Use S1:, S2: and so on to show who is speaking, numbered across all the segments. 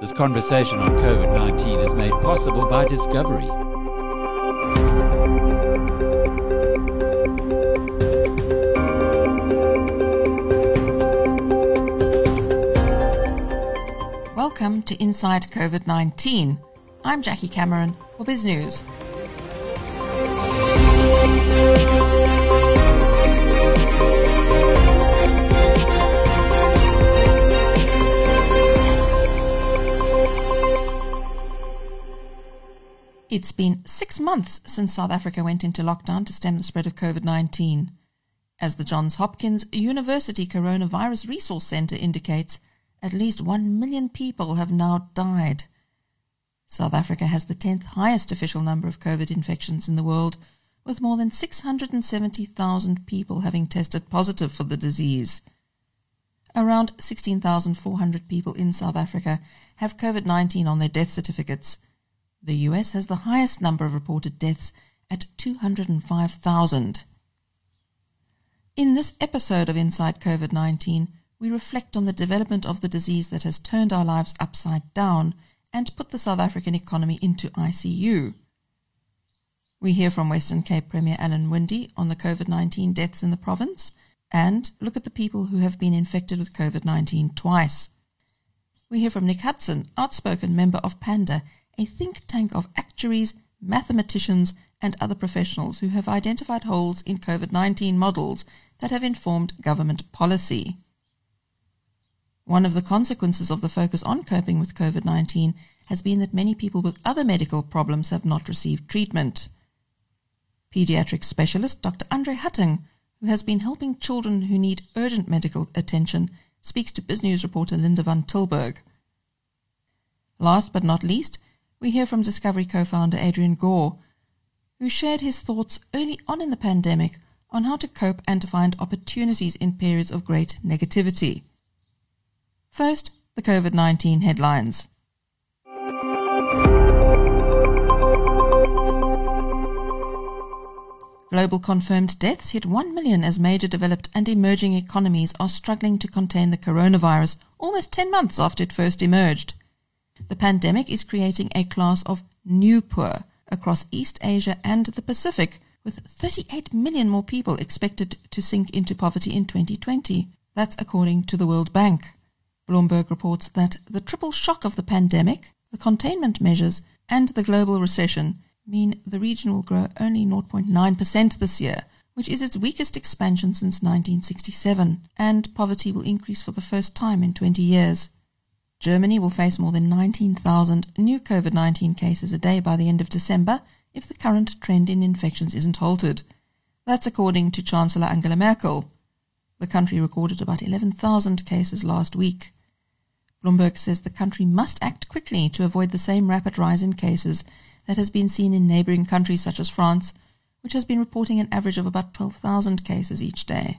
S1: This conversation on COVID 19 is made possible by Discovery.
S2: Welcome to Inside COVID 19. I'm Jackie Cameron for BizNews. It's been six months since South Africa went into lockdown to stem the spread of COVID 19. As the Johns Hopkins University Coronavirus Resource Center indicates, at least 1 million people have now died. South Africa has the 10th highest official number of COVID infections in the world, with more than 670,000 people having tested positive for the disease. Around 16,400 people in South Africa have COVID 19 on their death certificates the US has the highest number of reported deaths at 205,000. In this episode of Inside COVID 19, we reflect on the development of the disease that has turned our lives upside down and put the South African economy into ICU. We hear from Western Cape Premier Alan Winde on the COVID 19 deaths in the province and look at the people who have been infected with COVID 19 twice. We hear from Nick Hudson, outspoken member of PANDA a think tank of actuaries, mathematicians, and other professionals who have identified holes in COVID 19 models that have informed government policy. One of the consequences of the focus on coping with COVID 19 has been that many people with other medical problems have not received treatment. Pediatric specialist Dr. Andre Hattingh, who has been helping children who need urgent medical attention, speaks to BizNews reporter Linda van Tilburg. Last but not least, we hear from Discovery co founder Adrian Gore, who shared his thoughts early on in the pandemic on how to cope and to find opportunities in periods of great negativity. First, the COVID 19 headlines. Global confirmed deaths hit 1 million as major developed and emerging economies are struggling to contain the coronavirus almost 10 months after it first emerged. The pandemic is creating a class of new poor across East Asia and the Pacific, with 38 million more people expected to sink into poverty in 2020. That's according to the World Bank. Bloomberg reports that the triple shock of the pandemic, the containment measures, and the global recession mean the region will grow only 0.9% this year, which is its weakest expansion since 1967, and poverty will increase for the first time in 20 years. Germany will face more than 19,000 new COVID 19 cases a day by the end of December if the current trend in infections isn't halted. That's according to Chancellor Angela Merkel. The country recorded about 11,000 cases last week. Bloomberg says the country must act quickly to avoid the same rapid rise in cases that has been seen in neighbouring countries such as France, which has been reporting an average of about 12,000 cases each day.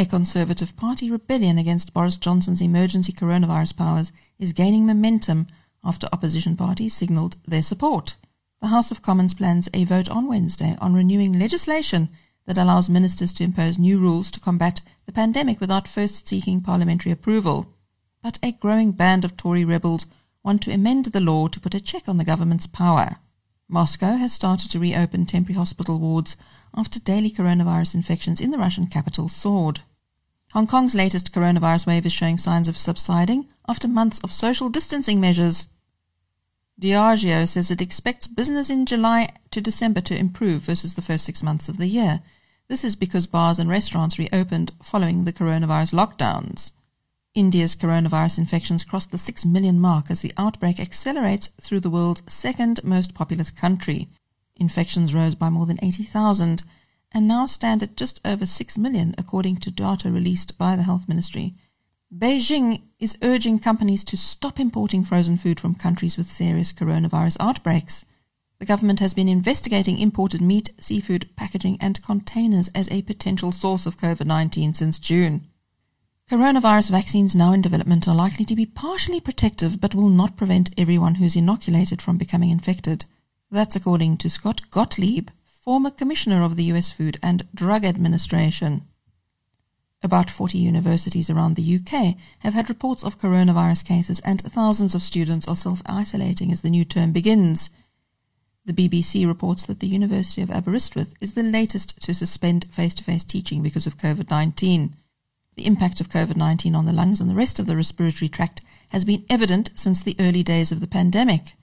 S2: A Conservative Party rebellion against Boris Johnson's emergency coronavirus powers is gaining momentum after opposition parties signalled their support. The House of Commons plans a vote on Wednesday on renewing legislation that allows ministers to impose new rules to combat the pandemic without first seeking parliamentary approval. But a growing band of Tory rebels want to amend the law to put a check on the government's power. Moscow has started to reopen temporary hospital wards after daily coronavirus infections in the Russian capital soared. Hong Kong's latest coronavirus wave is showing signs of subsiding after months of social distancing measures. Diageo says it expects business in July to December to improve versus the first six months of the year. This is because bars and restaurants reopened following the coronavirus lockdowns. India's coronavirus infections crossed the 6 million mark as the outbreak accelerates through the world's second most populous country. Infections rose by more than 80,000 and now stand at just over 6 million, according to data released by the Health Ministry. Beijing is urging companies to stop importing frozen food from countries with serious coronavirus outbreaks. The government has been investigating imported meat, seafood, packaging, and containers as a potential source of COVID 19 since June. Coronavirus vaccines now in development are likely to be partially protective but will not prevent everyone who's inoculated from becoming infected. That's according to Scott Gottlieb, former commissioner of the U.S. Food and Drug Administration. About 40 universities around the UK have had reports of coronavirus cases, and thousands of students are self isolating as the new term begins. The BBC reports that the University of Aberystwyth is the latest to suspend face to face teaching because of COVID 19. The impact of COVID 19 on the lungs and the rest of the respiratory tract has been evident since the early days of the pandemic.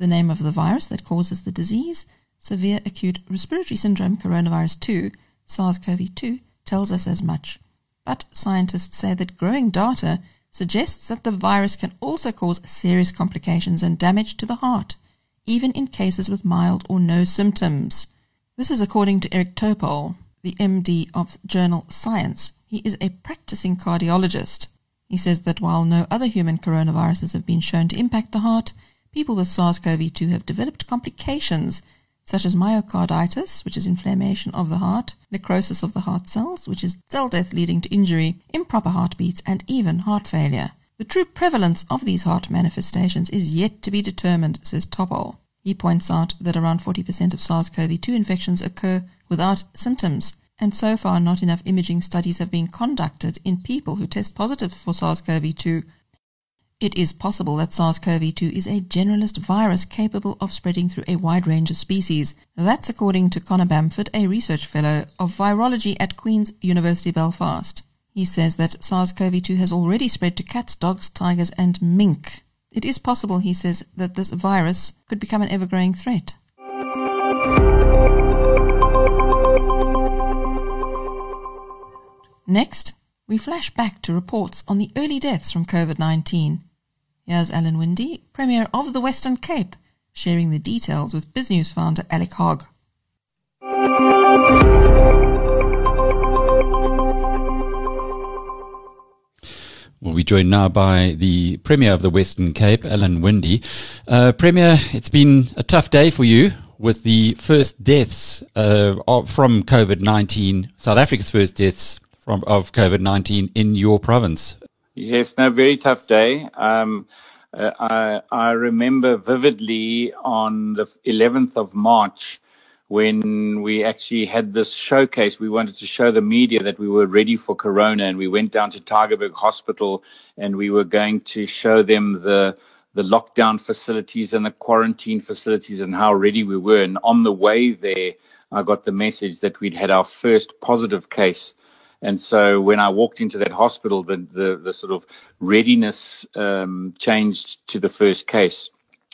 S2: The name of the virus that causes the disease, severe acute respiratory syndrome coronavirus 2, SARS CoV 2, tells us as much. But scientists say that growing data suggests that the virus can also cause serious complications and damage to the heart, even in cases with mild or no symptoms. This is according to Eric Topol, the MD of journal Science, he is a practicing cardiologist. He says that while no other human coronaviruses have been shown to impact the heart, people with SARS CoV 2 have developed complications such as myocarditis, which is inflammation of the heart, necrosis of the heart cells, which is cell death leading to injury, improper heartbeats, and even heart failure. The true prevalence of these heart manifestations is yet to be determined, says Topol. He points out that around 40% of SARS CoV 2 infections occur without symptoms, and so far not enough imaging studies have been conducted in people who test positive for SARS-CoV-2. It is possible that SARS-CoV-2 is a generalist virus capable of spreading through a wide range of species. That's according to Conor Bamford, a research fellow of virology at Queen's University Belfast. He says that SARS-CoV-2 has already spread to cats, dogs, tigers, and mink. It is possible, he says, that this virus could become an ever-growing threat. Next, we flash back to reports on the early deaths from COVID 19. Here's Alan Winde, Premier of the Western Cape, sharing the details with BizNews founder Alec Hogg.
S1: Well, we're joined now by the Premier of the Western Cape, Alan Winde. Uh, Premier, it's been a tough day for you with the first deaths uh, from COVID 19, South Africa's first deaths from, of COVID 19 in your province?
S3: Yes, no, very tough day. Um, uh, I, I remember vividly on the 11th of March when we actually had this showcase. We wanted to show the media that we were ready for Corona, and we went down to Tygerberg Hospital and we were going to show them the the lockdown facilities and the quarantine facilities and how ready we were. And on the way there, I got the message that we'd had our first positive case and so when I walked into that hospital, the, the, the sort of readiness um, changed to the first case.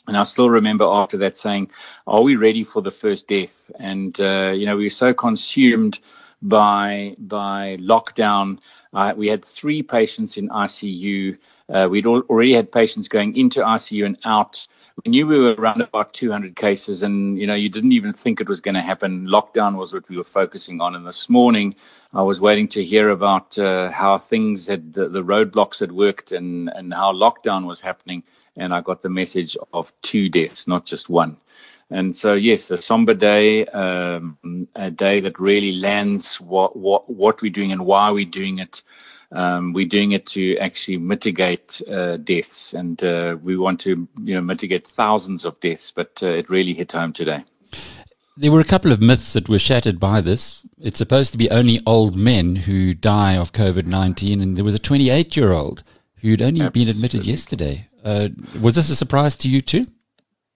S3: And I still remember after that saying, are we ready for the first death? And, uh, you know, we were so consumed by, by lockdown. Uh, we had three patients in ICU. Uh, we'd already had patients going into ICU and out we knew we were around about 200 cases, and you know, you didn't even think it was going to happen. Lockdown was what we were focusing on. And this morning, I was waiting to hear about uh, how things had the, the roadblocks had worked and and how lockdown was happening. And I got the message of two deaths, not just one. And so, yes, a somber day, um, a day that really lands what what what we're doing and why we're doing it. Um, we're doing it to actually mitigate uh, deaths, and uh, we want to, you know, mitigate thousands of deaths. But uh, it really hit home today.
S1: There were a couple of myths that were shattered by this. It's supposed to be only old men who die of COVID nineteen, and there was a 28 year old who'd only Absolutely. been admitted yesterday. Uh, was this a surprise to you too?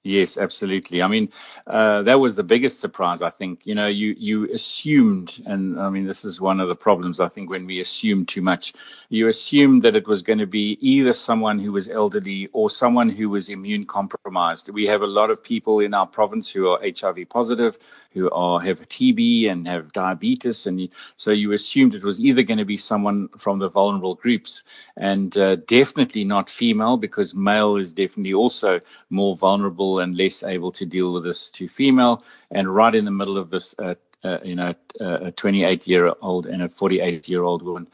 S3: Yes, absolutely. I mean, uh, that was the biggest surprise. I think you know you you assumed, and I mean this is one of the problems. I think when we assume too much, you assumed that it was going to be either someone who was elderly or someone who was immune compromised. We have a lot of people in our province who are HIV positive, who are have TB and have diabetes, and so you assumed it was either going to be someone from the vulnerable groups, and uh, definitely not female because male is definitely also more vulnerable and less able to deal with this to female, and right in the middle of this, uh, uh, you know, uh, a 28 year old and a 48 year old woman.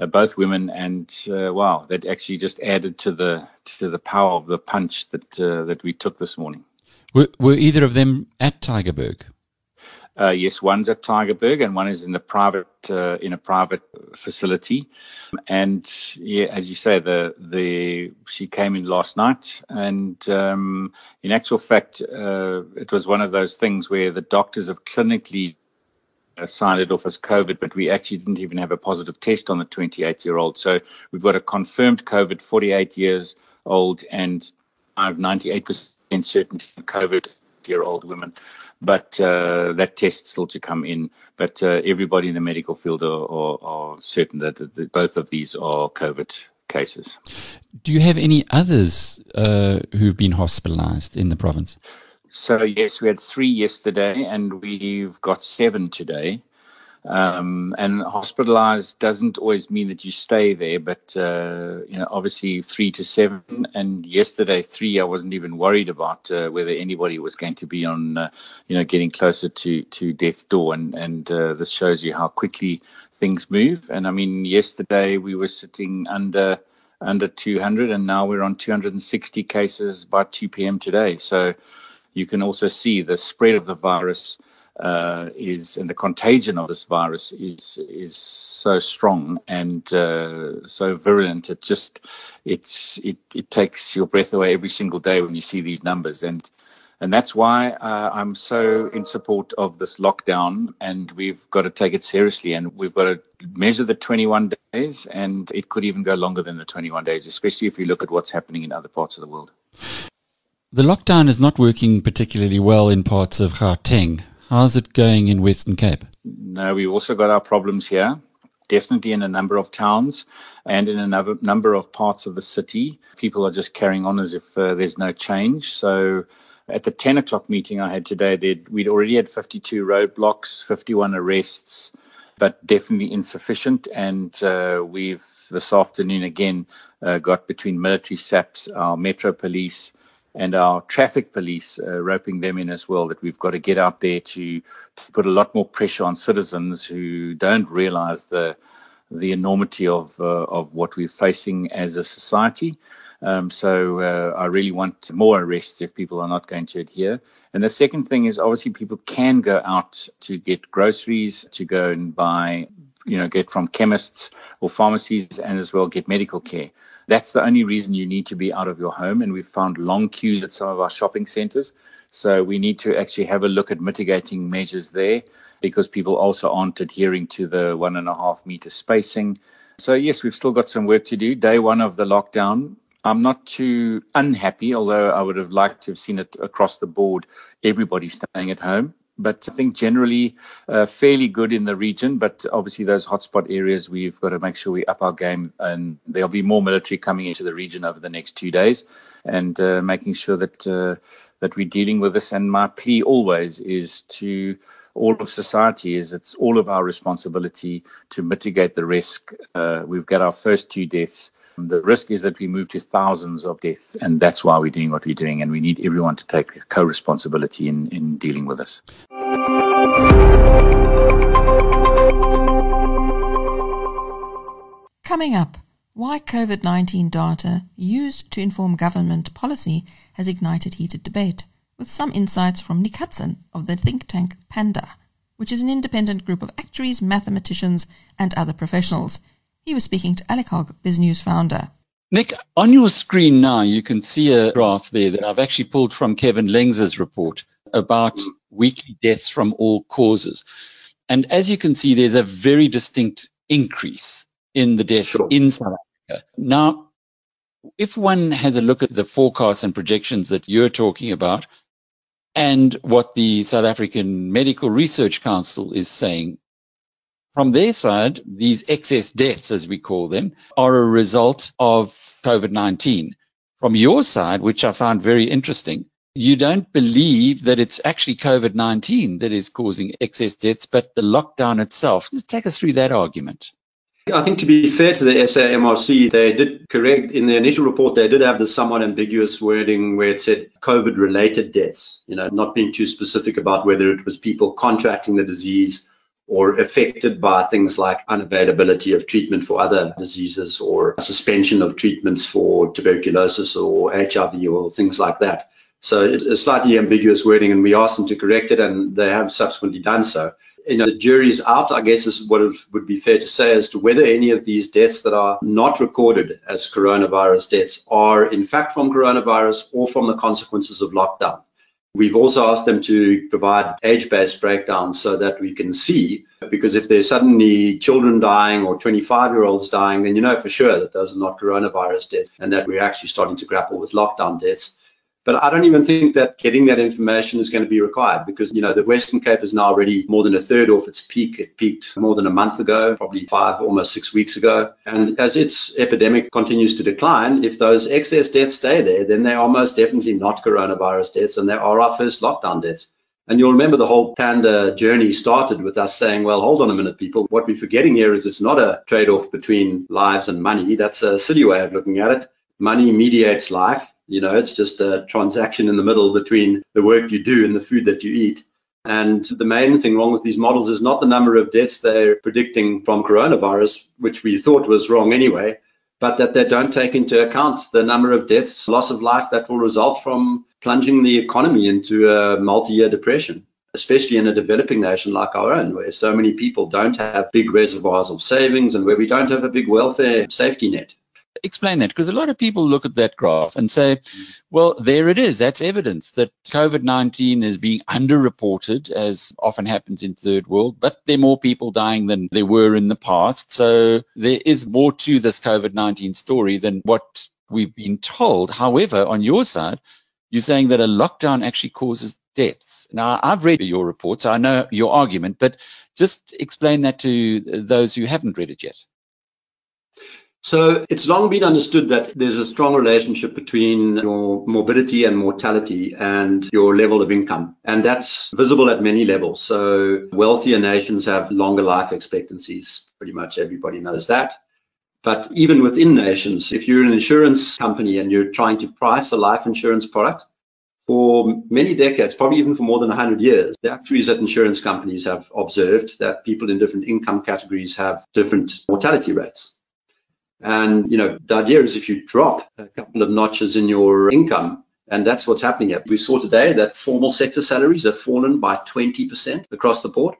S3: Uh, both women, and uh, wow, that actually just added to the to the power of the punch that uh, that we took this morning.
S1: Were, were either of them at Tygerberg?
S3: Uh, yes, one's at Tygerberg and one is in a private uh, in a private facility. And yeah, as you say, the the she came in last night, and um, in actual fact, uh, it was one of those things where the doctors have clinically signed it off as COVID, but we actually didn't even have a positive test on the 28 year old. So we've got a confirmed COVID 48 years old and I have 98% certainty of COVID year old women. But uh, that test still to come in. But uh, everybody in the medical field are, are, are certain that, that, both of these are COVID cases.
S1: Do you have any others uh, who've been hospitalized in the province?
S3: So, yes, we had three yesterday and we've got seven today. Um, and hospitalized doesn't always mean that you stay there, but uh, you know, obviously three to seven. And yesterday, three, I wasn't even worried about uh, whether anybody was going to be on, uh, you know, getting closer to to death's door. And and uh, this shows you how quickly things move. And I mean, yesterday we were sitting under under 200, and now we're on 260 cases by 2 p.m. today. So you can also see the spread of the virus uh, is and the contagion of this virus is is so strong and uh, so virulent. It just it's it, it takes your breath away every single day when you see these numbers and and that's why uh, I'm so in support of this lockdown and we've got to take it seriously and we've got to measure the 21 days and it could even go longer than the 21 days, especially if you look at what's happening in other parts of the world.
S1: The lockdown is not working particularly well in parts of Gauteng. How's it going in Western Cape?
S3: No, we've also got our problems here. Definitely in a number of towns and in a number of parts of the city. People are just carrying on as if uh, there's no change. So at the 10 o'clock meeting I had today, we'd already had 52 roadblocks, 51 arrests, but definitely insufficient. And uh, we've this afternoon again uh, got between military SAPS, our Metro Police, and our traffic police uh, roping them in as well that we've got to get out there to, to, put a lot more pressure on citizens who don't realize the the enormity of uh, of what we're facing as a society. Um, so uh, I really want more arrests if people are not going to adhere. And the second thing is obviously people can go out to get groceries, to go and buy, you know, get from chemists or pharmacies, and as well get medical care. That's the only reason you need to be out of your home. And we've found long queues at some of our shopping centers. So we need to actually have a look at mitigating measures there because people also aren't adhering to the one and a half meter spacing. So, yes, we've still got some work to do. Day one of the lockdown, I'm not too unhappy, although I would have liked to have seen it across the board, everybody staying at home but I think generally uh, fairly good in the region. But obviously, those hotspot areas, we've got to make sure we up our game, and there'll be more military coming into the region over the next two days, and uh, making sure that uh, that we're dealing with this. And my plea always is to all of society is it's all of our responsibility to mitigate the risk. Uh, we've got our first two deaths. The risk is that we move to thousands of deaths, and that's why we're doing what we're doing. And we need everyone to take co responsibility in, in dealing with this.
S2: Coming up, why COVID 19 data used to inform government policy has ignited heated debate, with some insights from Nick Hudson of the think tank Panda, which is an independent group of actuaries, mathematicians, and other professionals. He was speaking to Alec Hogg, BizNews founder.
S1: Nick, on your screen now, you can see a graph there that I've actually pulled from Kevin Lengs's report about weekly deaths from all causes. And as you can see, there's a very distinct increase in the deaths sure. in South Africa. Now, if one has a look at the forecasts and projections that you're talking about and what the South African Medical Research Council is saying, from their side, these excess deaths, as we call them, are a result of COVID-19. From your side, which I found very interesting, you don't believe that it's actually COVID 19 that is causing excess deaths, but the lockdown itself. Just take us through that argument.
S4: I think to be fair to the SAMRC, they did correct in the initial report, they did have the somewhat ambiguous wording where it said COVID related deaths, you know, not being too specific about whether it was people contracting the disease or affected by things like unavailability of treatment for other diseases or suspension of treatments for tuberculosis or HIV or things like that. So it's a slightly ambiguous wording, and we asked them to correct it, and they have subsequently done so. You know, the jury's out, I guess, is what would be fair to say as to whether any of these deaths that are not recorded as coronavirus deaths are in fact from coronavirus or from the consequences of lockdown. We've also asked them to provide age-based breakdowns so that we can see, because if there's suddenly children dying or 25-year-olds dying, then you know for sure that those are not coronavirus deaths and that we're actually starting to grapple with lockdown deaths. But I don't even think that getting that information is going to be required because, you know, the Western Cape is now already more than a third off its peak. It peaked more than a month ago, probably five, almost six weeks ago. And as its epidemic continues to decline, if those excess deaths stay there, then they are most definitely not coronavirus deaths and they are our first lockdown deaths. And you'll remember the whole panda journey started with us saying, well, hold on a minute, people. What we're forgetting here is it's not a trade off between lives and money. That's a silly way of looking at it. Money mediates life you know, it's just a transaction in the middle between the work you do and the food that you eat. And the main thing wrong with these models is not the number of deaths they're predicting from coronavirus, which we thought was wrong anyway, but that they don't take into account the number of deaths, loss of life that will result from plunging the economy into a multi-year depression, especially in a developing nation like our own, where so many people don't have big reservoirs of savings and where we don't have a big welfare safety net
S1: explain that because a lot of people look at that graph and say, well, there it is. That's evidence that COVID 19 is being underreported, as often happens in third world, but there are more people dying than there were in the past. So there is more to this COVID 19 story than what we've been told. However, on your side, you're saying that a lockdown actually causes deaths. Now, I've read your report, so I know your argument, but just explain that to those who haven't read it yet.
S4: So it's long been understood that there's a strong relationship between your morbidity and mortality and your level of income. And that's visible at many levels. So wealthier nations have longer life expectancies. Pretty much everybody knows that. But even within nations, if you're an insurance company and you're trying to price a life insurance product, for many decades, probably even for more than 100 years, the actuaries at insurance companies have observed that people in different income categories have different mortality rates. And, you know, the idea is if you drop a couple of notches in your income, and that's what's happening here. We saw today that formal sector salaries have fallen by 20% across the board.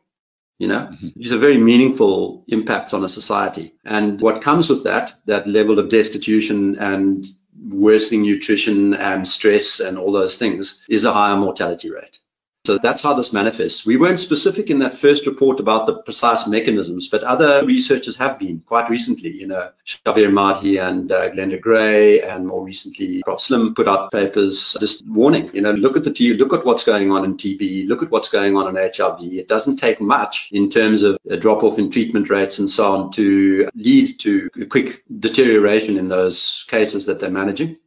S4: You know, mm-hmm. these are very meaningful impacts on a society. And what comes with that, that level of destitution and worsening nutrition and stress and all those things is a higher mortality rate. So that's how this manifests. We weren't specific in that first report about the precise mechanisms, but other researchers have been quite recently. You know, Shabir Madhi and uh, Glenda Gray, and more recently, Prof. Slim put out papers just warning. You know, look at the T, look at what's going on in TB, look at what's going on in HIV. It doesn't take much in terms of a drop off in treatment rates and so on to lead to a quick deterioration in those cases that they're managing.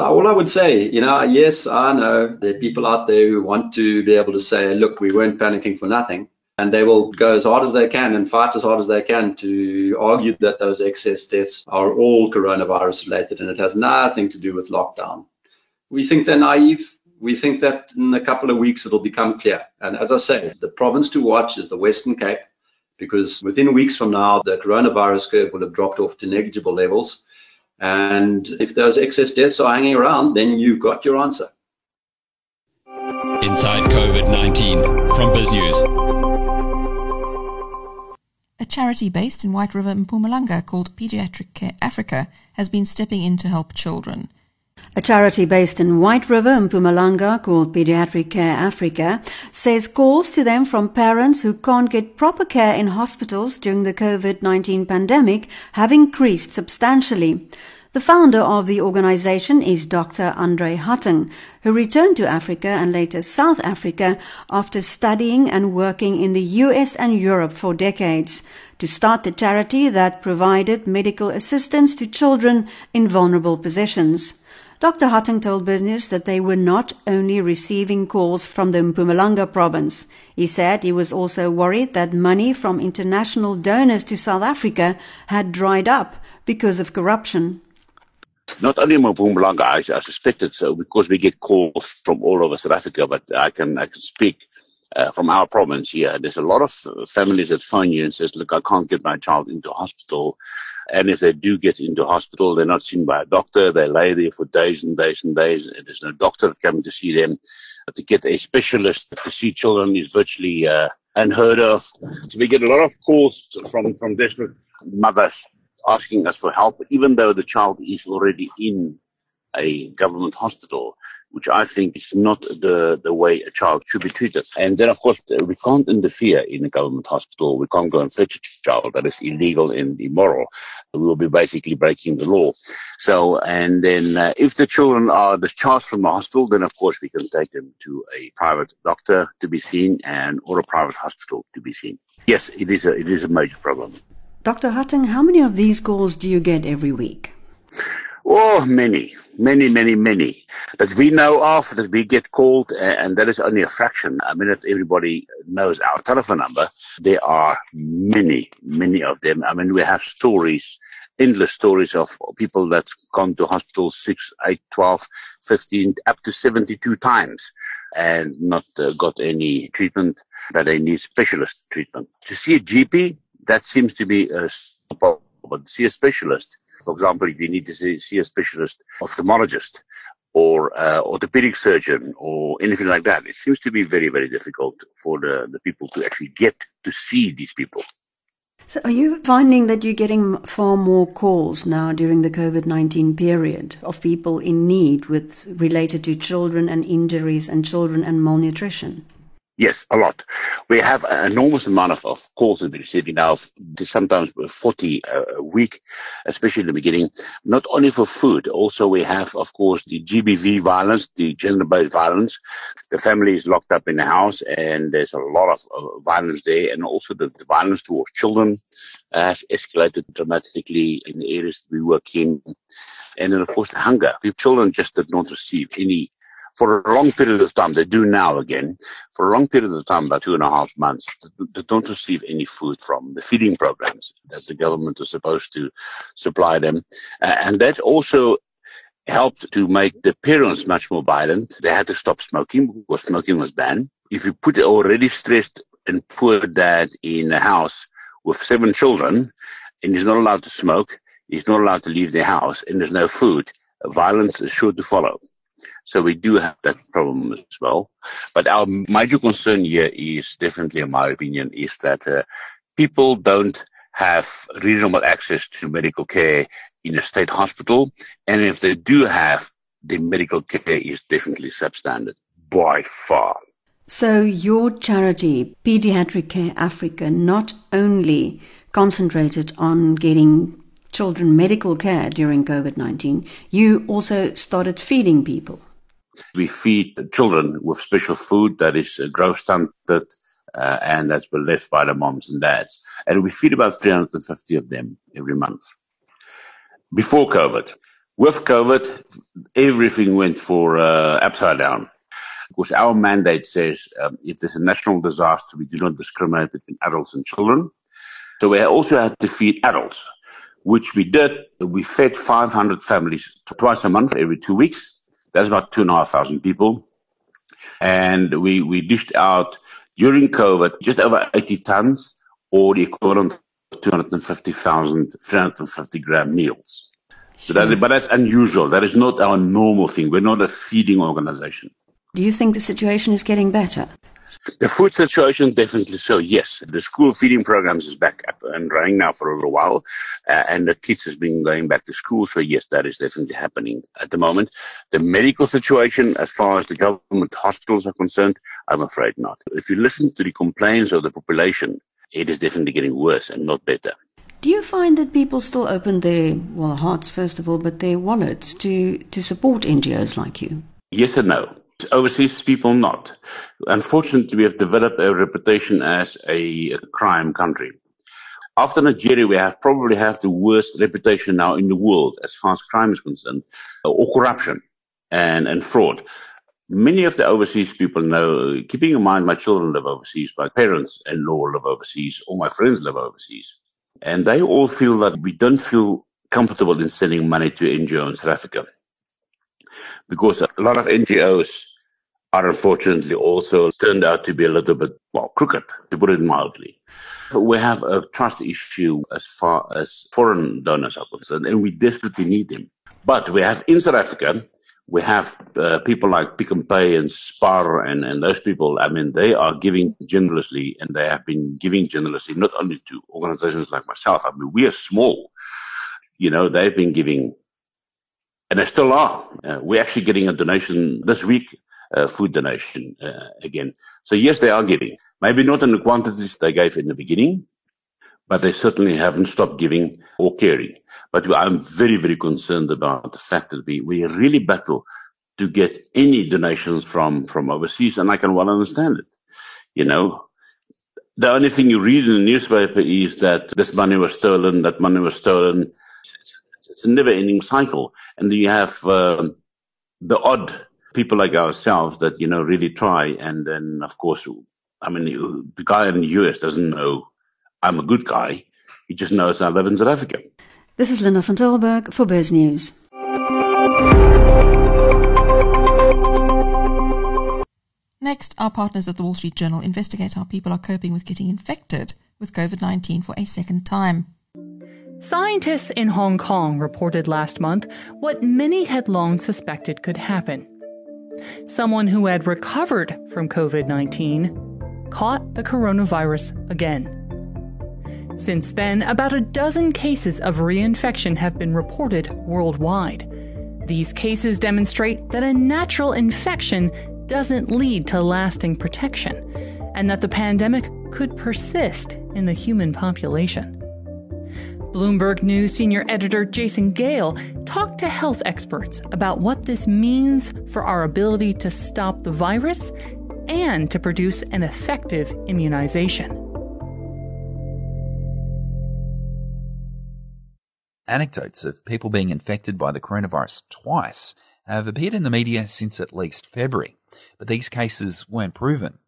S4: Uh, all I would say, you know, yes, I know there are people out there who want to be able to say, look, we weren't panicking for nothing. And they will go as hard as they can and fight as hard as they can to argue that those excess deaths are all coronavirus related and it has nothing to do with lockdown. We think they're naive. We think that in a couple of weeks it'll become clear. And as I say, the province to watch is the Western Cape because within weeks from now, the coronavirus curve will have dropped off to negligible levels and if those excess deaths are hanging around, then you've got your answer.
S1: Inside COVID 19 from BizNews.
S2: A charity based in White River, Mpumalanga, called Pediatric Care Africa, has been stepping in to help children.
S5: A charity based in White River, Mpumalanga, called Pediatric Care Africa, says calls to them from parents who can't get proper care in hospitals during the COVID-19 pandemic have increased substantially. The founder of the organization is Dr. Andre Hattingh, who returned to Africa and later South Africa after studying and working in the US and Europe for decades to start the charity that provided medical assistance to children in vulnerable positions. Dr. Hattingh told BizNews that they were not only receiving calls from the Mpumalanga province. He said he was also worried that money from international donors to South Africa had dried up because of corruption.
S6: Not only Mpumalanga, I, I suspect it so because we get calls from all over South Africa, but I can, I can speak uh, from our province here. There's a lot of families that phone you and says, look, I can't get my child into hospital and if they do get into hospital, they're not seen by a doctor. They lay there for days and days and days. And there's no doctor coming to see them. To get a specialist to see children is virtually uh, unheard of. So we get a lot of calls from, from desperate mothers asking us for help, even though the child is already in a government hospital. which I think is not the, the way a child should be treated. And then, of course, we can't interfere in a government hospital. We can't go and fetch a child. That is illegal and immoral. We will be basically breaking the law. So, and then uh, if the children are discharged from the hospital, then of course we can take them to a private doctor to be seen and or a private hospital to be seen. Yes, it is a, it is a major problem.
S5: Dr. Hattingh, how many of these calls do you get every week?
S6: Oh, many, many, many, many that we know of that we get called, and that is only a fraction. I mean, if everybody knows our telephone number, there are many, many of them. I mean, we have stories, endless stories of people that's gone to hospital 6, 8, 12, 15, up to 72 times and not uh, got any treatment that they need specialist treatment. To see a GP, that seems to be a problem, but see a specialist for example, if you need to see, a specialist ophthalmologist or uh, orthopedic surgeon or anything like that, it seems to be very, very difficult for the, the people to actually get to see these people.
S5: So, are you finding that you're getting far more calls now during the COVID 19 period of people in need with related to children and injuries and children and malnutrition?
S6: Yes, a lot. We have an enormous amount of, of calls that we're receiving now, sometimes 40 a week, especially in the beginning, not only for food, also we have, of course, the GBV violence, the gender-based violence. The family is locked up in the house and there's a lot of uh, violence there and also the, the violence towards children has escalated dramatically in the areas we work in. And then, of course, the hunger. Children just did not receive any for a long period of time, they do now again, for a long period of time, about two and a half months, they don't receive any food from the feeding programs that the government is supposed to supply them. Uh, and that also helped to make the parents much more violent. They had to stop smoking because smoking was banned. If you put an already stressed and poor dad in a house with seven children and he's not allowed to smoke, he's not allowed to leave the house and there's no food, violence is sure to follow. So we do have that problem as well. But our major concern here is definitely, in my opinion, is that uh, people don't have reasonable access to medical care in a state hospital. And if they do have, the medical care is definitely substandard by far.
S5: So your charity, Pediatric Care Africa, not only concentrated on getting children medical care during COVID 19, you also started feeding people.
S6: We feed children with special food that is growth stunted uh, and that's been left by the moms and dads. And we feed about 350 of them every month. Before COVID. With COVID, everything went for uh, upside down. Because our mandate says um, if there's a national disaster, we do not discriminate between adults and children. So we also had to feed adults, which we did. We fed 500 families twice a month, every two weeks. That's about two and a half thousand people. And we, we dished out during COVID just over 80 tons or the equivalent of 250,000, 350 gram meals. So that, but that's unusual. That is not our normal thing. We're not a feeding organization.
S5: Do you think the situation is getting better?
S6: The food situation, definitely so, yes. The school feeding programs is back up and running now for a little while, uh, and the kids has been going back to school, so yes, that is definitely happening at the moment. The medical situation, as far as the government hospitals are concerned, I'm afraid not. If you listen to the complaints of the population, it is definitely getting worse and not better.
S5: Do you find that people still open their, well, hearts first of all, but their wallets to, to support NGOs like you?
S6: Yes and no. Overseas people not. Unfortunately, we have developed a reputation as a crime country. After Nigeria, we have probably have the worst reputation now in the world as far as crime is concerned, uh, or corruption and, and fraud. Many of the overseas people know, keeping in mind my children live overseas, my parents in law live overseas, all my friends live overseas. And they all feel that we don't feel comfortable in sending money to NGO in South Africa. Because a lot of NGOs are unfortunately also turned out to be a little bit, well, crooked, to put it mildly. We have a trust issue as far as foreign donors are concerned, and we desperately need them. But we have in South Africa, we have uh, people like Pick and Pay and Spar and, and those people. I mean, they are giving generously, and they have been giving generously not only to organizations like myself. I mean, we are small. You know, they've been giving and they still are. Uh, we're actually getting a donation this week, uh, food donation uh, again. So yes, they are giving. Maybe not in the quantities they gave in the beginning, but they certainly haven't stopped giving or caring. But I'm very, very concerned about the fact that we, we really battle to get any donations from, from overseas, and I can well understand it. You know, the only thing you read in the newspaper is that this money was stolen, that money was stolen. It's a never ending cycle. And then you have um, the odd people like ourselves that, you know, really try. And then, of course, I mean, the guy in the US doesn't know I'm a good guy. He just knows I live in South Africa.
S5: This is Linda van Tilburg for BizNews.
S2: Next, our partners at the Wall Street Journal investigate how people are coping with getting infected with COVID 19 for a second time.
S7: Scientists in Hong Kong reported last month what many had long suspected could happen. Someone who had recovered from COVID 19 caught the coronavirus again. Since then, about a dozen cases of reinfection have been reported worldwide. These cases demonstrate that a natural infection doesn't lead to lasting protection, and that the pandemic could persist in the human population. Bloomberg News senior editor Jason Gale talked to health experts about what this means for our ability to stop the virus and to produce an effective immunization.
S8: Anecdotes of people being infected by the coronavirus twice have appeared in the media since at least February, but these cases weren't proven.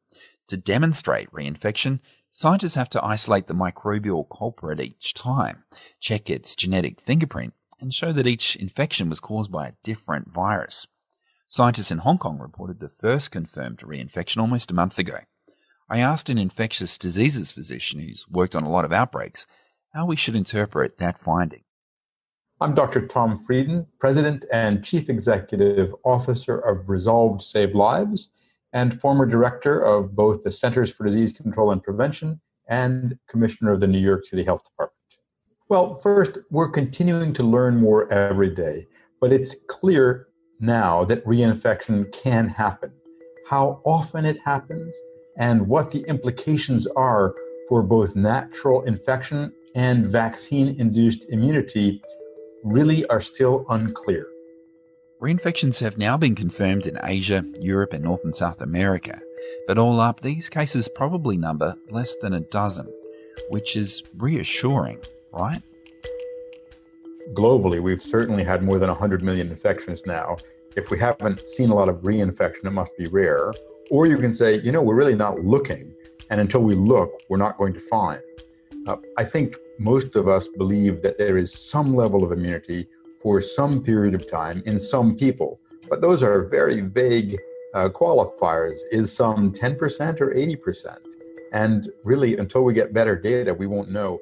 S8: To demonstrate reinfection, scientists have to isolate the microbial culprit each time, check its genetic fingerprint, and show that each infection was caused by a different virus. Scientists in Hong Kong reported the first confirmed reinfection almost a month ago. I asked an infectious diseases physician who's worked on a lot of outbreaks how we should interpret that finding.
S9: I'm Dr. Tom Frieden, President and Chief Executive Officer of Resolve to Save Lives and former Director of both the Centers for Disease Control and Prevention and Commissioner of the New York City Health Department. Well, first, we're continuing to learn more every day, but it's clear now that reinfection can happen. How often it happens and what the implications are for both natural infection and vaccine induced immunity really are still unclear.
S8: Reinfections have now been confirmed in Asia, Europe, and North and South America, but all up, these cases probably number less than a dozen, which is reassuring, right?
S9: Globally, we've certainly had more than 100 million infections now. If we haven't seen a lot of reinfection, it must be rare. Or you can say, you know, we're really not looking, and until we look, we're not going to find. Uh, I think most of us believe that there is some level of immunity for some period of time in some people, but those are very vague uh, qualifiers. Is some 10% or 80%? And really, until we get better data, we won't know.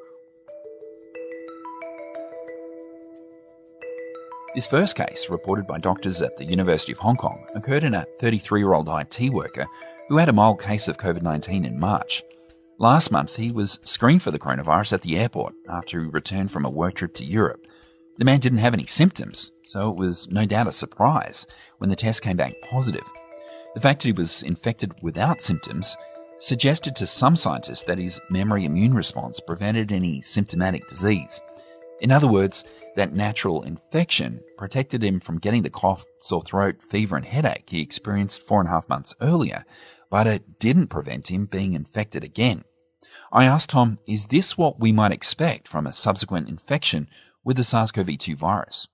S8: This first case, reported by doctors at the University of Hong Kong, occurred in a 33 year old IT worker who had a mild case of COVID 19 in March. Last month, he was screened for the coronavirus at the airport after he returned from a work trip to Europe. The man didn't have any symptoms, so it was no doubt a surprise when the test came back positive. The fact that he was infected without symptoms suggested to some scientists that his memory immune response prevented any symptomatic disease. In other words, that natural infection protected him from getting the cough, sore throat, fever, and headache he experienced four and a half months earlier, but it didn't prevent him being infected again. I asked Tom, is this what we might expect from a subsequent infection with the SARS CoV 2 virus?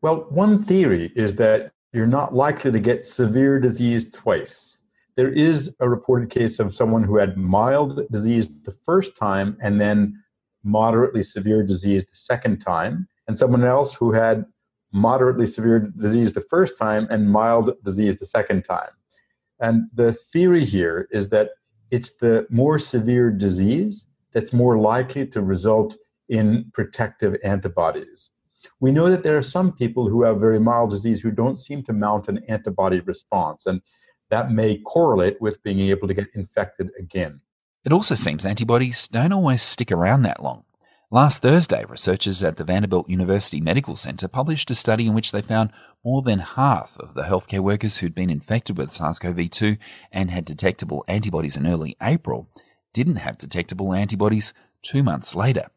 S9: Well, one theory is that you're not likely to get severe disease twice. There is a reported case of someone who had mild disease the first time and then moderately severe disease the second time, and someone else who had moderately severe disease the first time and mild disease the second time. And the theory here is that it's the more severe disease that's more likely to result in protective antibodies. We know that there are some people who have very mild disease who don't seem to mount an antibody response, and that may correlate with being able to get infected again.
S8: It also seems antibodies don't always stick around that long. Last Thursday, researchers at the Vanderbilt University Medical Center published a study in which they found more than half of the healthcare workers who'd been infected with SARS CoV 2 and had detectable antibodies in early April didn't have detectable antibodies two months later.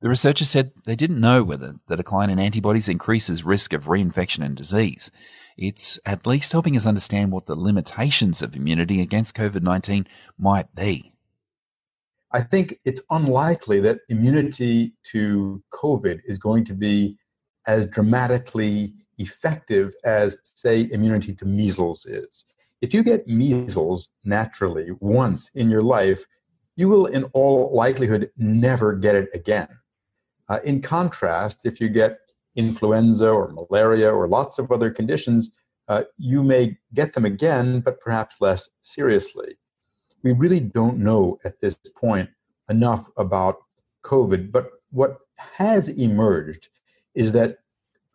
S8: The researchers said they didn't know whether the decline in antibodies increases risk of reinfection and disease. It's at least helping us understand what the limitations of immunity against COVID 19 might be.
S9: I think it's unlikely that immunity to COVID is going to be as dramatically effective as, say, immunity to measles is. If you get measles naturally once in your life, you will, in all likelihood, never get it again. Uh, in contrast, if you get influenza or malaria or lots of other conditions, uh, you may get them again, but perhaps less seriously we really don't know at this point enough about COVID. But what has emerged is that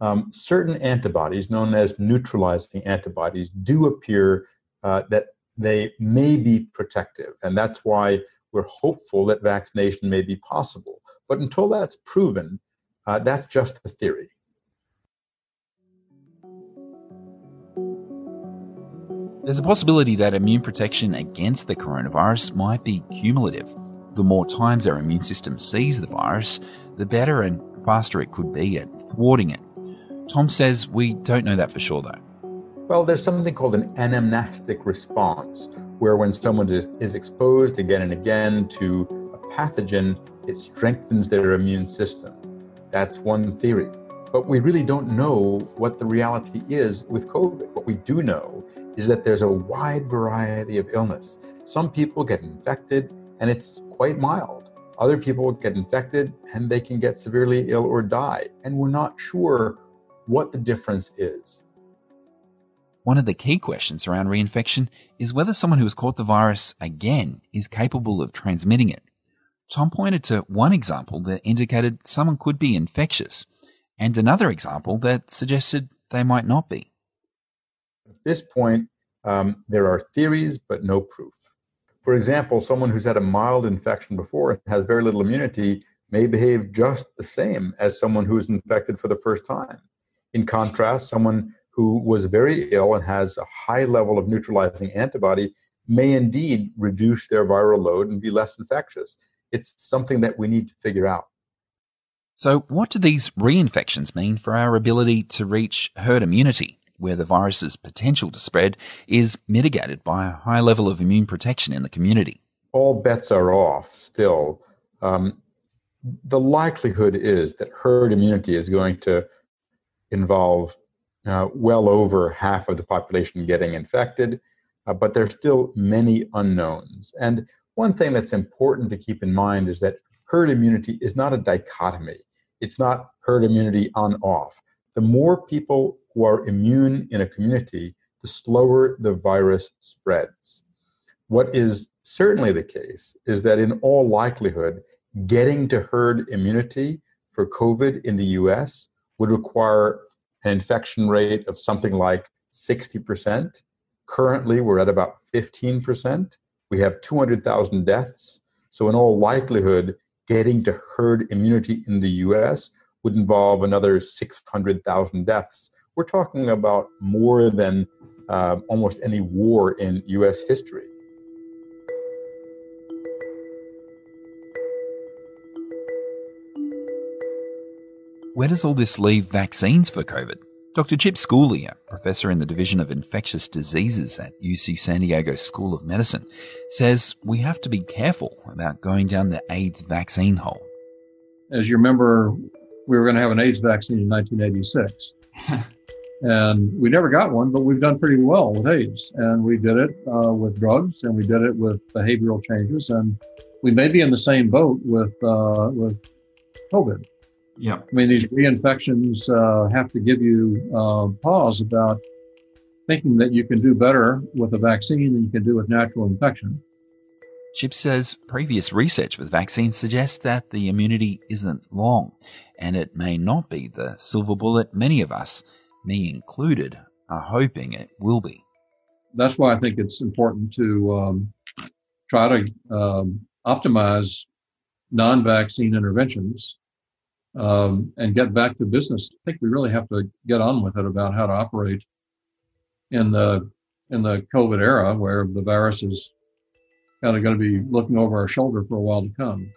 S9: um, certain antibodies, known as neutralizing antibodies, do appear uh, that they may be protective. And that's why we're hopeful that vaccination may be possible. But until that's proven, uh, that's just a theory.
S8: There's a possibility that immune protection against the coronavirus might be cumulative. The more times our immune system sees the virus, the better and faster it could be at thwarting it. Tom says we don't know that for sure though.
S9: Well, there's something called an anamnestic response, where when someone is, is exposed again and again to a pathogen, it strengthens their immune system. That's one theory. But we really don't know what the reality is with COVID. What we do know is that there's a wide variety of illness. Some people get infected and it's quite mild. Other people get infected and they can get severely ill or die. And we're not sure what the difference is.
S8: One of the key questions around reinfection is whether someone who has caught the virus again is capable of transmitting it. Tom pointed to one example that indicated someone could be infectious and another example that suggested they might not be.
S9: At this point, um, there are theories but no proof. For example, someone who's had a mild infection before and has very little immunity may behave just the same as someone who's infected for the first time. In contrast, someone who was very ill and has a high level of neutralizing antibody may indeed reduce their viral load and be less infectious. It's something that we need to figure out.
S8: So, what do these reinfections mean for our ability to reach herd immunity, where the virus's potential to spread is mitigated by a high level of immune protection in the community?
S9: All bets are off still. Um, the likelihood is that herd immunity is going to involve uh, well over half of the population getting infected, uh, but there's still many unknowns. And one thing that's important to keep in mind is that herd immunity is not a dichotomy. It's not herd immunity on off. The more people who are immune in a community, the slower the virus spreads. What is certainly the case is that in all likelihood, getting to herd immunity for COVID in the US would require an infection rate of something like 60%. Currently, we're at about 15%. We have 200,000 deaths. So, in all likelihood, getting to herd immunity in the US would involve another 600,000 deaths. We're talking about more than uh, almost any war in US history.
S8: Where does all this leave vaccines for COVID? Dr. Chip Schooley, a professor in the Division of Infectious Diseases at UC San Diego School of Medicine, says we have to be careful about going down the AIDS vaccine hole.
S10: As you remember, we were going to have an AIDS vaccine in 1986. and we never got one, but we've done pretty well with AIDS. And we did it uh, with drugs and we did it with behavioral changes. And we may be in the same boat with, uh, with COVID.
S11: Yeah.
S10: I mean, these reinfections uh, have to give you uh, pause about thinking that you can do better with a vaccine than you can do with natural infection.
S8: Chip says previous research with vaccines suggests that the immunity isn't long, and it may not be the silver bullet many of us, me included, are hoping it will be.
S10: That's why I think it's important to um, try to um, optimize non-vaccine interventions um, and get back to business. I think we really have to get on with it about how to operate in the in the COVID era, where the virus is kind of going to be looking over our shoulder for a while to come.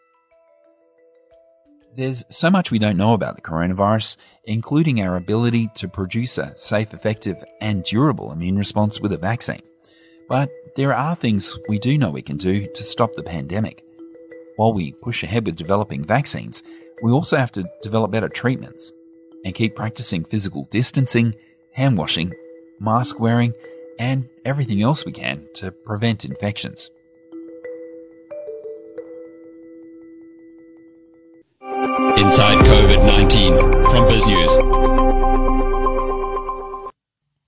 S8: There's so much we don't know about the coronavirus, including our ability to produce a safe, effective, and durable immune response with a vaccine. But there are things we do know we can do to stop the pandemic. While we push ahead with developing vaccines, we also have to develop better treatments and keep practicing physical distancing, hand washing, mask wearing, and everything else we can to prevent infections.
S1: Inside COVID 19 from BizNews.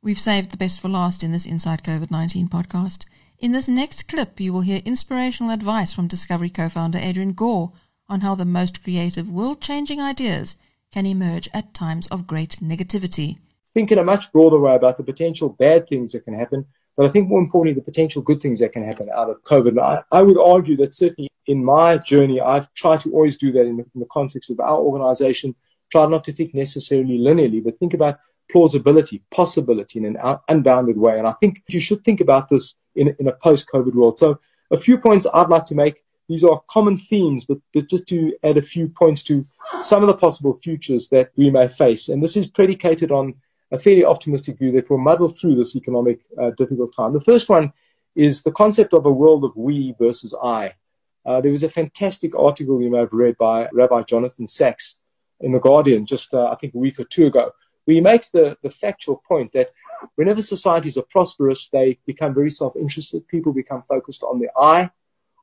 S2: We've saved the best for last in this Inside COVID 19 podcast. In this next clip, you will hear inspirational advice from Discovery co founder Adrian Gore on how the most creative, world changing ideas can emerge at times of great negativity.
S11: Think in a much broader way about the potential bad things that can happen, but I think more importantly, the potential good things that can happen out of COVID. I, I would argue that certainly in my journey, I've tried to always do that in the, in the context of our organization, try not to think necessarily linearly, but think about plausibility, possibility in an unbounded way. And I think you should think about this in, in a post-COVID world. So a few points I'd like to make. These are common themes, but, but just to add a few points to some of the possible futures that we may face. And this is predicated on a fairly optimistic view that we'll muddle through this economic uh, difficult time. The first one is the concept of a world of we versus I. Uh, there was a fantastic article you may have read by Rabbi Jonathan Sacks in The Guardian just, uh, I think, a week or two ago, where he makes the, the factual point that whenever societies are prosperous, they become very self-interested. People become focused on the I.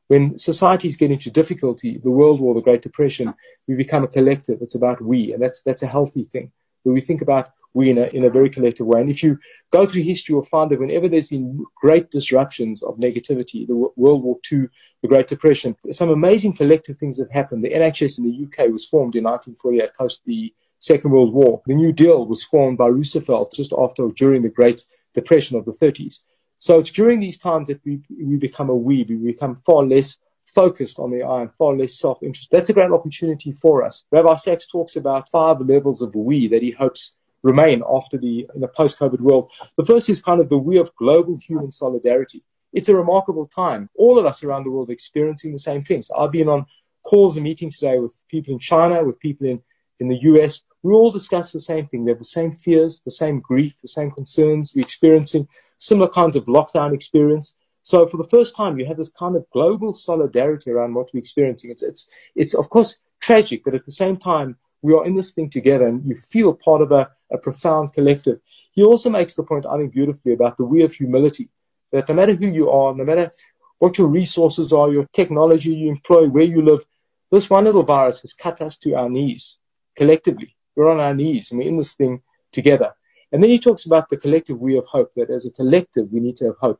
S11: When societies get into difficulty, the World War, the Great Depression, we become a collective. It's about we, and that's that's a healthy thing. Where we think about we in a, in a very collective way. And if you go through history, you'll find that whenever there's been great disruptions of negativity, the World War II, the Great Depression, some amazing collective things have happened. The NHS in the UK was formed in 1948 post the Second World War. The New Deal was formed by Roosevelt just after or during the Great Depression of the 30s. So it's during these times that we, we become a we, we become far less focused on the I and far less self-interest. That's a great opportunity for us. Rabbi Sacks talks about five levels of we that he hopes remain after the in a post-COVID world. The first is kind of the we of global human solidarity. It's a remarkable time. All of us around the world experiencing the same things. I've been on calls and meetings today with people in China, with people in, in the US. We all discuss the same thing. They have the same fears, the same grief, the same concerns. We're experiencing similar kinds of lockdown experience. So for the first time, you have this kind of global solidarity around what we're experiencing. It's, it's, it's of course tragic, but at the same time, we are in this thing together and you feel part of a, a profound collective. He also makes the point, I think, beautifully about the way of humility, that no matter who you are, no matter what your resources are, your technology you employ, where you live, this one little virus has cut us to our knees collectively. We're on our knees and we're in this thing together. And then he talks about the collective we of hope, that as a collective we need to have hope.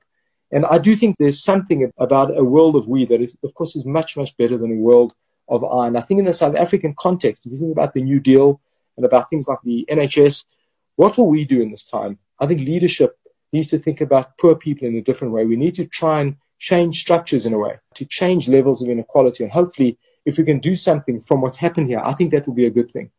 S11: And I do think there's something about a world of we that is, of course, is much, much better than a world of I. And I think in the South African context, if you think about the New Deal and about things like the NHS, what will we do in this time? I think leadership needs to think about poor people in a different way. We need to try and change structures in a way, to change levels of inequality. And hopefully, if we can do something from what's happened here, I think that will be a good thing.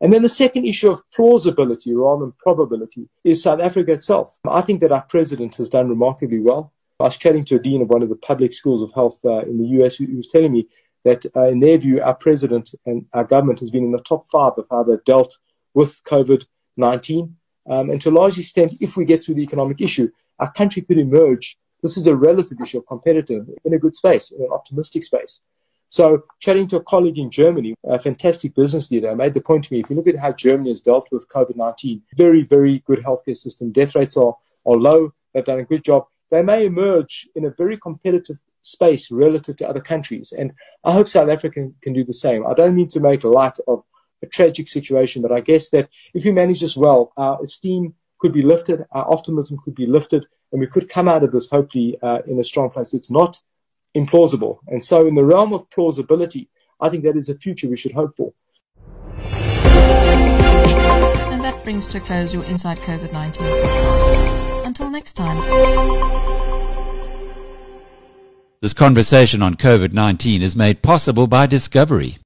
S11: And then the second issue of plausibility rather than probability is South Africa itself. I think that our president has done remarkably well. I was chatting to a dean of one of the public schools of health uh, in the US who was telling me that uh, in their view, our president and our government has been in the top five of how they've dealt with COVID-19. Um, and to a large extent, if we get through the economic issue, our country could emerge. This is a relative issue of competitive in a good space, in an optimistic space. So chatting to a colleague in Germany, a fantastic business leader, made the point to me, if you look at how Germany has dealt with COVID-19, very, very good healthcare system. Death rates are, are low. They've done a good job. They may emerge in a very competitive space relative to other countries. And I hope South Africa can do the same. I don't mean to make light of a tragic situation, but I guess that if we manage this well, our esteem could be lifted, our optimism could be lifted, and we could come out of this hopefully uh, in a strong place. It's not implausible. And so in the realm of plausibility, I think that is a future we should hope for.
S2: And that brings to a close your Inside COVID-19 podcast. Until next time.
S1: This conversation on COVID 19 is made possible by Discovery.